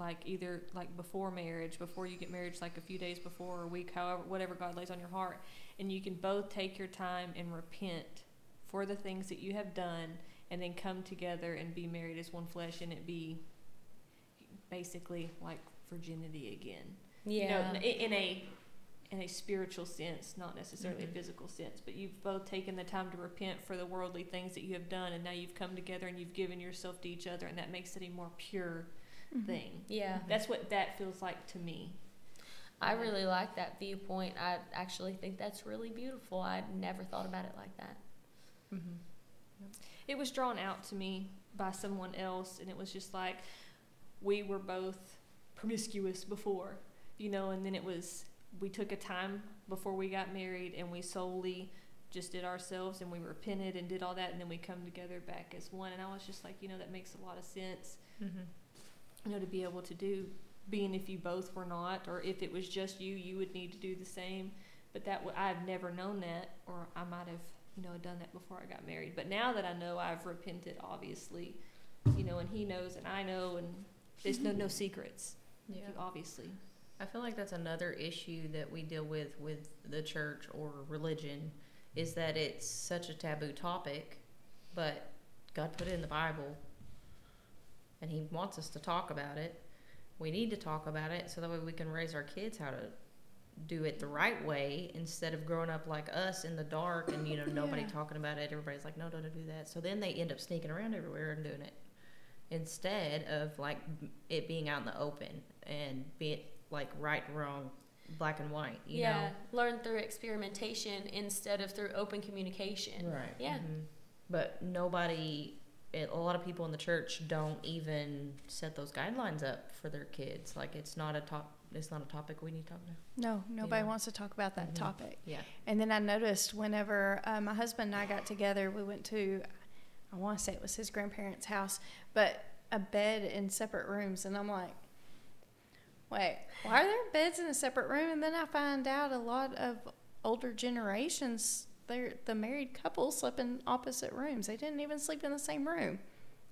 like either like before marriage before you get married just like a few days before or a week however whatever god lays on your heart and you can both take your time and repent for the things that you have done and then come together and be married as one flesh and it be basically like virginity again. You know, in a in a spiritual sense, not necessarily Mhm. a physical sense, but you've both taken the time to repent for the worldly things that you have done, and now you've come together and you've given yourself to each other, and that makes it a more pure Mm-hmm. thing. yeah. That's what that feels like to me. I really like that viewpoint. I actually think that's really beautiful. I never thought about it like that. Mhm. it was drawn out to me by someone else, and it was just like we were both promiscuous before, you know, and then it was we took a time before we got married, and we solely just did ourselves, and we repented and did all that, and then we come together back as one. And I was just like, you know, that makes a lot of sense, Mm-hmm. you know, to be able to do. Being if you both were not, or if it was just you, you would need to do the same. But that w- I've never known that, or I might have, you know, done that before I got married. But now that I know, I've repented, obviously, you know, and he knows, and I know, and there's no no secrets, Yeah. you- obviously. I feel like that's another issue that we deal with with the church or religion is that it's such a taboo topic, but God put it in the Bible and He wants us to talk about it. We need to talk about it so that way we can raise our kids how to do it the right way instead of growing up like us in the dark and you know nobody Yeah. talking about it. Everybody's like, no, don't do that. So then they end up sneaking around everywhere and doing it instead of like it being out in the open and being like right and wrong, black and white. You yeah, learn through experimentation instead of through open communication. Right. Yeah. hmm But nobody, it, a lot of people in the church don't even set those guidelines up for their kids. Like it's not a top. It's not a topic we need to talk about. No, nobody Yeah. wants to talk about that Mhm. topic. Yeah. And then I noticed whenever uh, my husband and I got together, we went to, I want to say it was his grandparents' house, but a bed in separate rooms. And I'm like, wait, why are there beds in a separate room? And then I find out a lot of older generations, they're, the married couple slept in opposite rooms. They didn't even sleep in the same room.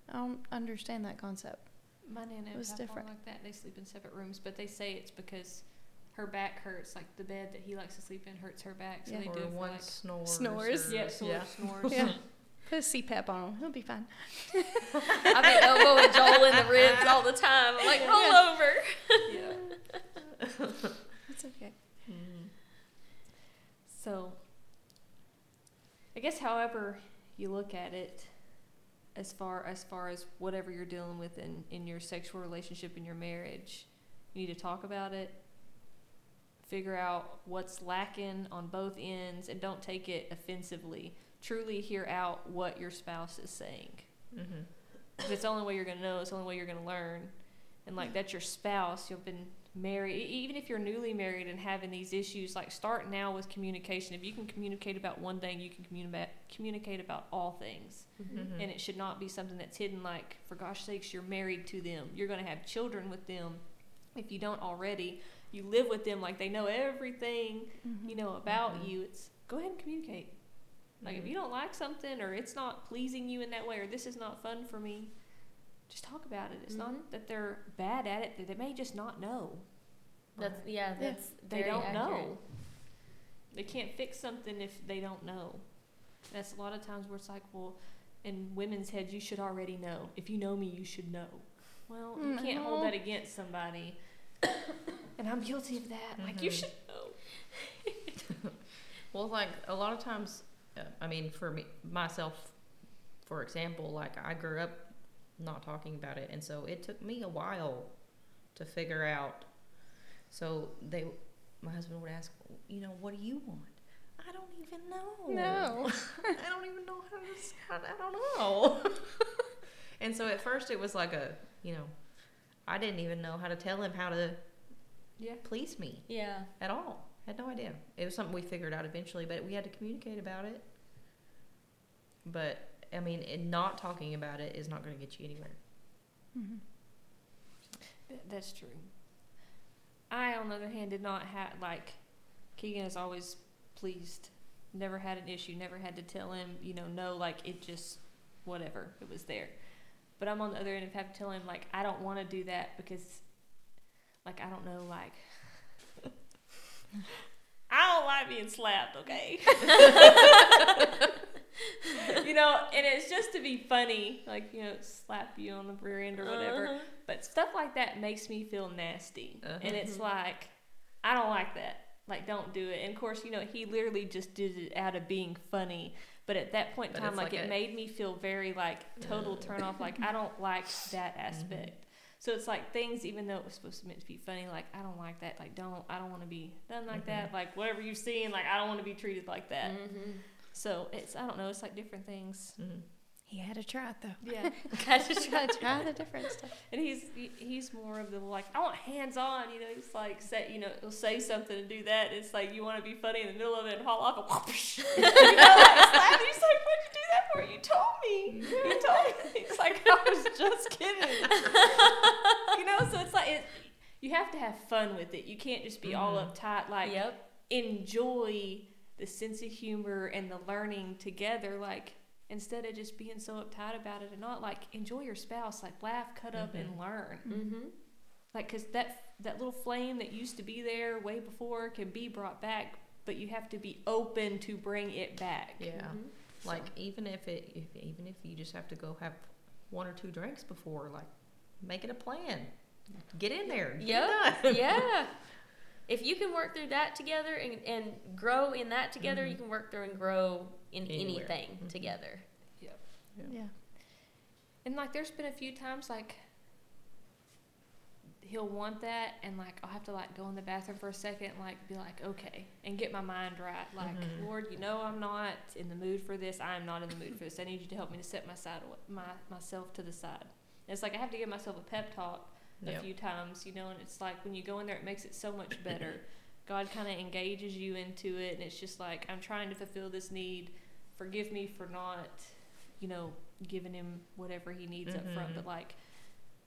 I don't understand that concept. My nana It was have different. one like that. They sleep in separate rooms, but they say it's because her back hurts. Like the bed that he likes to sleep in hurts her back, so Yeah. they or do it for one like snores. Snores. or- yeah, snores, yeah. snores. Yeah. Put a CPAP on him. He'll be fine. I've been elbowing Joel in the ribs all the time. I'm like, roll over. yeah. It's okay. Mhm. So, I guess, however you look at it, as far as far as whatever you're dealing with in in your sexual relationship in your marriage, you need to talk about it. Figure out what's lacking on both ends, and don't take it offensively. Truly hear out what your spouse is saying. Mhm. 'Cause it's the only way you're gonna know. It's the only way you're gonna learn. And like that's your spouse. You've been married. Even if you're newly married and having these issues, like start now with communication. If you can communicate about one thing, you can communicate communicate about all things. Mhm. And it should not be something that's hidden. Like for gosh sakes, you're married to them. You're gonna have children with them. If you don't already, you live with them like they know everything you know about Mhm. you. It's go ahead and communicate. Like if you don't like something or it's not pleasing you in that way or this is not fun for me, just talk about it. It's Mhm. not that they're bad at it; that they may just not know. That's yeah. That's They very don't accurate. know. They can't fix something if they don't know. That's a lot of times where it's like, well, in women's heads, you should already know. If you know me, you should know. Well, you can't hold that against somebody. and I'm guilty of that. Like you Mhm. should know. Well, like a lot of times, uh, I mean, for me myself, for example, like I grew up not talking about it, and so it took me a while to figure out. So they, my husband would ask, you know, what do you want? I don't even know. No. I don't even know how to. I don't know. and so at first it was like a, you know, I didn't even know how to tell him how to Yeah. please me Yeah. at all. Had no idea. It was something we figured out eventually, but we had to communicate about it. But I mean, and not talking about it is not going to get you anywhere. Mhm. Th- That's true. I, on the other hand, did not have like Keegan is always pleased. Never had an issue. Never had to tell him, you know, no. Like it just, whatever, it was there. But I'm on the other end of having to tell him like I don't want to do that because, like I don't know, like I don't like being slapped. Okay. you know, and it's just to be funny, like you know, slap you on the rear end or whatever. Uh-huh. But stuff like that makes me feel nasty. Uh-huh. And it's like, I don't like that. Like, don't do it. And of course, you know, he literally just did it out of being funny. But at that point in But time, like, like it a- made me feel very, like, total turn off. Like, I don't like that aspect. So it's like things, even though it was supposed to meant to be funny, like, I don't like that. Like, don't, I don't want to be done like that. Like, whatever you've seen, like, I don't want to be treated like that. Mm-hmm. So it's, I don't know, it's like different things. Mm-hmm. He had to try it though. Yeah. Had to Try, try the different stuff. And he's he- he's more of the like I want hands on, you know. He's like say you know he'll say something and do that. It's like you want to be funny in the middle of it and haul off and whoosh. you know, like, slap. He's like, what'd you do that for? You told me. You told me. He's like, I was just kidding. you know, so it's like it, you have to have fun with it. You can't just be all mm-hmm. uptight. Like Yep. enjoy the sense of humor and the learning together like instead of just being so uptight about it and not like enjoy your spouse like laugh cut up and learn Mm-hmm. like because that that little flame that used to be there way before can be brought back but you have to be open to bring it back Yeah. Mm-hmm. Like even if it, if, even if you just have to go have one or two drinks before, like make it a plan. Get in there. Get Yep. it yeah. If you can work through that together and, and grow in that together, you can work through and grow in Anywhere. anything Mhm. together. Yeah. Yeah. And like there's been a few times like he'll want that and like I'll have to like go in the bathroom for a second and like be like okay and get my mind right like Mhm. Lord you know I'm not in the mood for this I'm not in the mood for this I need you to help me to set my side my myself to the side and it's like I have to give myself a pep talk a Yep. few times you know and it's like when you go in there it makes it so much better God kind of engages you into it and it's just like I'm trying to fulfill this need forgive me for not you know giving him whatever he needs up front Mhm. but like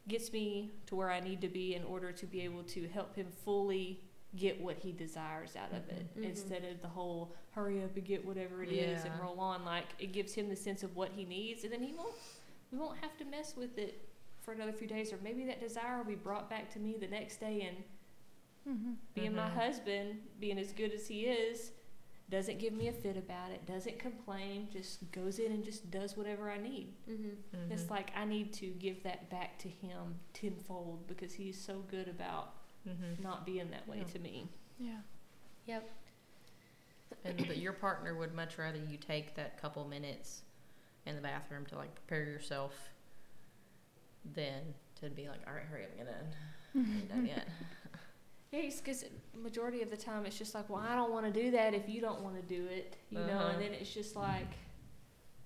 gets me to where I need to be in order to be able to help him fully get what he desires out of it Mhm. Mhm. instead of the whole hurry up and get whatever it is and roll on like it gives him the sense of what he needs and then he won't we won't have to mess with it for another few days or maybe that desire will be brought back to me the next day and Mm-hmm. being my Mhm. husband being as good as he is doesn't give me a fit about it doesn't complain just goes in and just does whatever i need Mm-hmm. it's Mhm. like I need to give that back to him tenfold because he's so good about Mhm. not being that way Yeah. to me. Yeah. Yep. and that your partner would much rather you take that couple minutes in the bathroom to like prepare yourself than to be like, all right, hurry up, get in. Ain't done yet. Yeah, because majority of the time it's just like, well, I don't want to do that if you don't want to do it, you know. Uh-huh. And then it's just like,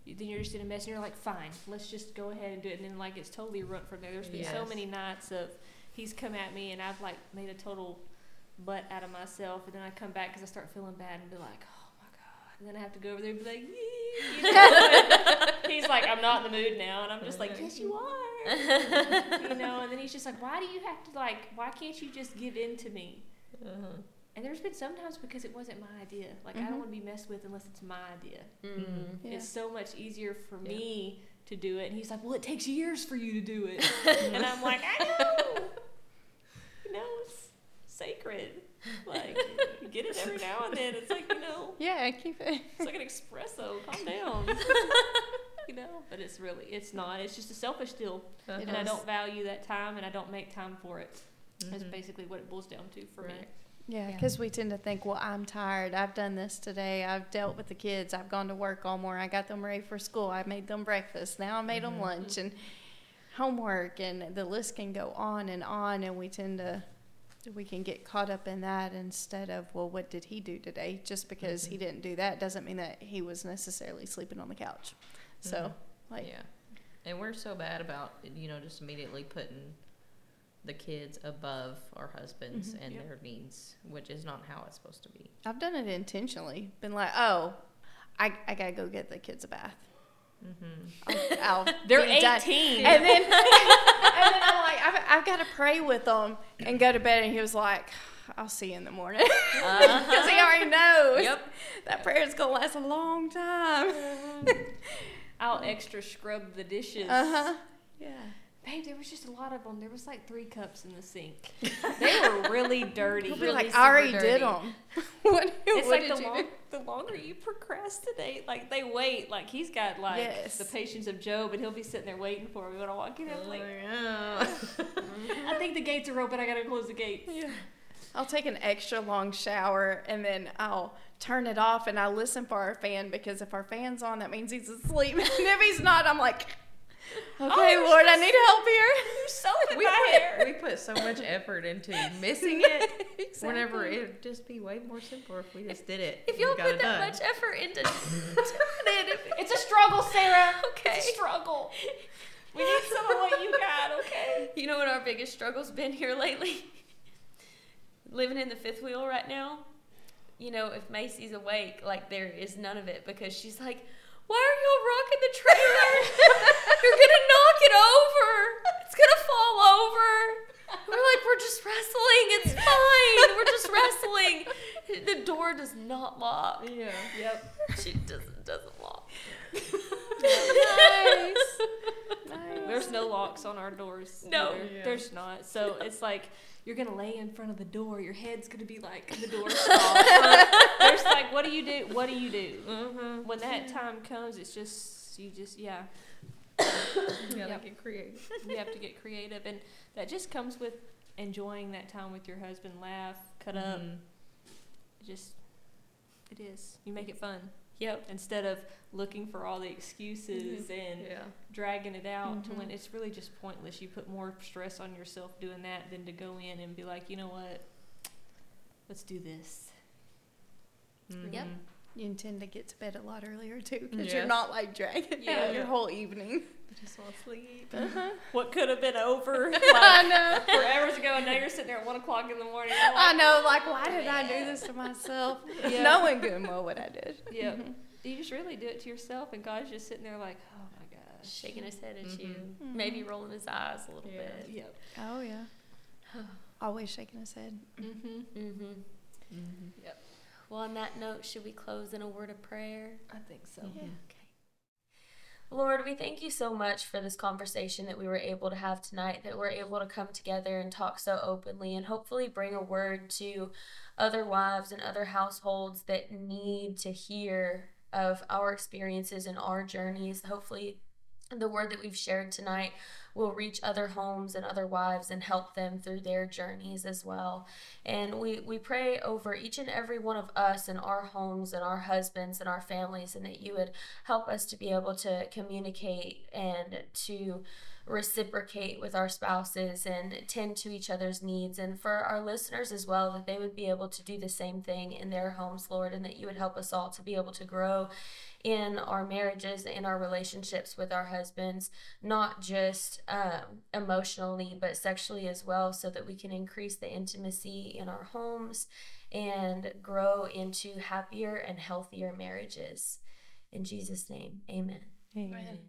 you- then you're just in a mess, and you're like, fine, let's just go ahead and do it. And then like it's totally run from there. There's been so many nights of he's come at me, and I've like made a total butt out of myself, and then I come back because I start feeling bad and be like, oh my god. And then I have to go over there and be like, you know? he's like, I'm not in the mood now, and I'm just like, yes, you are. you know, and then he's just like, why do you have to like, why can't you just give in to me? Uh-huh. And there's been sometimes because it wasn't my idea. Like I Mhm. don't want to be messed with unless it's my idea. Mm. Yeah. It's so much easier for Yeah. me to do it. And he's like, well, it takes years for you to do it. and I'm like, I know. you know, it's sacred. Like you get it every now and then. It's like you know, Yeah, keep it. it's like an espresso. Calm down. you know, but it's really, it's not. It's just a selfish deal, Uh-huh. and I don't value that time, and I don't make time for it. That's Mhm. basically what it boils down to for me. Right. Yeah, Yeah. because we tend to think, well, I'm tired. I've done this today. I've dealt with the kids. I've gone to work all morning. I got them ready for school. I made them breakfast. Now I made them Mhm. lunch and homework, and the list can go on and on. And we tend to, we can get caught up in that instead of, well, what did he do today? Just because he Mhm. didn't do that doesn't mean that he was necessarily sleeping on the couch. So, Mhm. like, yeah. And we're so bad about, you know, just immediately putting the kids above our husbands Mhm. and Yep. their needs, which is not how it's supposed to be. I've done it intentionally. Been like, oh, I, I gotta go get the kids a bath. Mm-hmm. I'll, I'll They're be done. 18. And then, and then I'm like, I've, I've got to pray with them and go to bed. And he was like, I'll see you in the morning. Because he already knows Yep. that prayer is going to last a long time. I'll extra scrub the dishes. Uh huh. Yeah. Babe, there was just a lot of them. There was like three cups in the sink. They were really dirty. He'll be Really like, I already super did them. what It's what like did the, you long, the longer you procrastinate, like they wait. Like he's got like Yes. the patience of Job, and he'll be sitting there waiting for me when I walk in. I'm like, Oh, I think the gates are open. I gotta close the gates. Yeah. I'll take an extra long shower and then I'll turn it off and I listen for our fan because if our fan's on, that means he's asleep. and if he's not, I'm like, Okay, oh, Lord, I need help here. You're sewing we my hair. put, we put so much effort into missing it. Whenever it'd just be way more simple if we just did it. If y'all put that done. much effort into doing it, It's a struggle, Sarah. Okay. It's a struggle. We need some of what you got, okay? You know what our biggest struggle's been here lately? Living in the fifth wheel right now. You know, if Macy's awake, like there is none of it because she's like, "Why are y'all rocking the trailer? You're gonna knock it over. It's gonna fall over." We're like, "We're just wrestling. It's fine. We're just wrestling." The door does not lock. Yeah. Yep. She doesn't doesn't lock. nice. nice. There's no locks on our doors. No. Yeah. there's not. So it's like you're gonna lay in front of the door. Your head's gonna be like the door stop. there's like, what do you do? What do you do? Mm-hmm. When that time comes, it's just you just yeah. You gotta Yep. get creative. You have to get creative, and that just comes with enjoying that time with your husband. Laugh, cut up. Mhm. It just it is. You make it fun Yep. instead of looking for all the excuses and Yeah. dragging it out to Mhm. when it's really just pointless. You put more stress on yourself doing that than to go in and be like, you know what? Let's do this. Yep. You intend to get to bed a lot earlier too, because Yes. you're not like dragging Yeah. out your whole evening. Just want to sleep. What could have been over I like know. forever ago, and now you're sitting there at one o'clock in the morning. You're I know. Like, why did I do this to myself? Yeah. Knowing good and well what I did. Yeah. Do you just really do it to yourself, and God's just sitting there like, oh my gosh. Shaking his head at you, Mhm. maybe rolling his eyes a little Yeah. bit. Yep. Oh yeah. Always shaking his head. Mm-hmm. Mm-hmm. Mhm. Well, on that note, should we close in a word of prayer? I think so. Yeah. Okay. Lord, we thank you so much for this conversation that we were able to have tonight, that we're able to come together and talk so openly and hopefully bring a word to other wives and other households that need to hear of our experiences and our journeys. Hopefully, the word that we've shared tonight will reach other homes and other wives and help them through their journeys as well. And we, we pray over each and every one of us and our homes and our husbands and our families, and that you would help us to be able to communicate and to reciprocate with our spouses and tend to each other's needs. And for our listeners as well, that they would be able to do the same thing in their homes, Lord, and that you would help us all to be able to grow in our marriages, in our relationships with our husbands, not just um, emotionally, but sexually as well, so that we can increase the intimacy in our homes and grow into happier and healthier marriages. In Jesus' name, amen. Amen.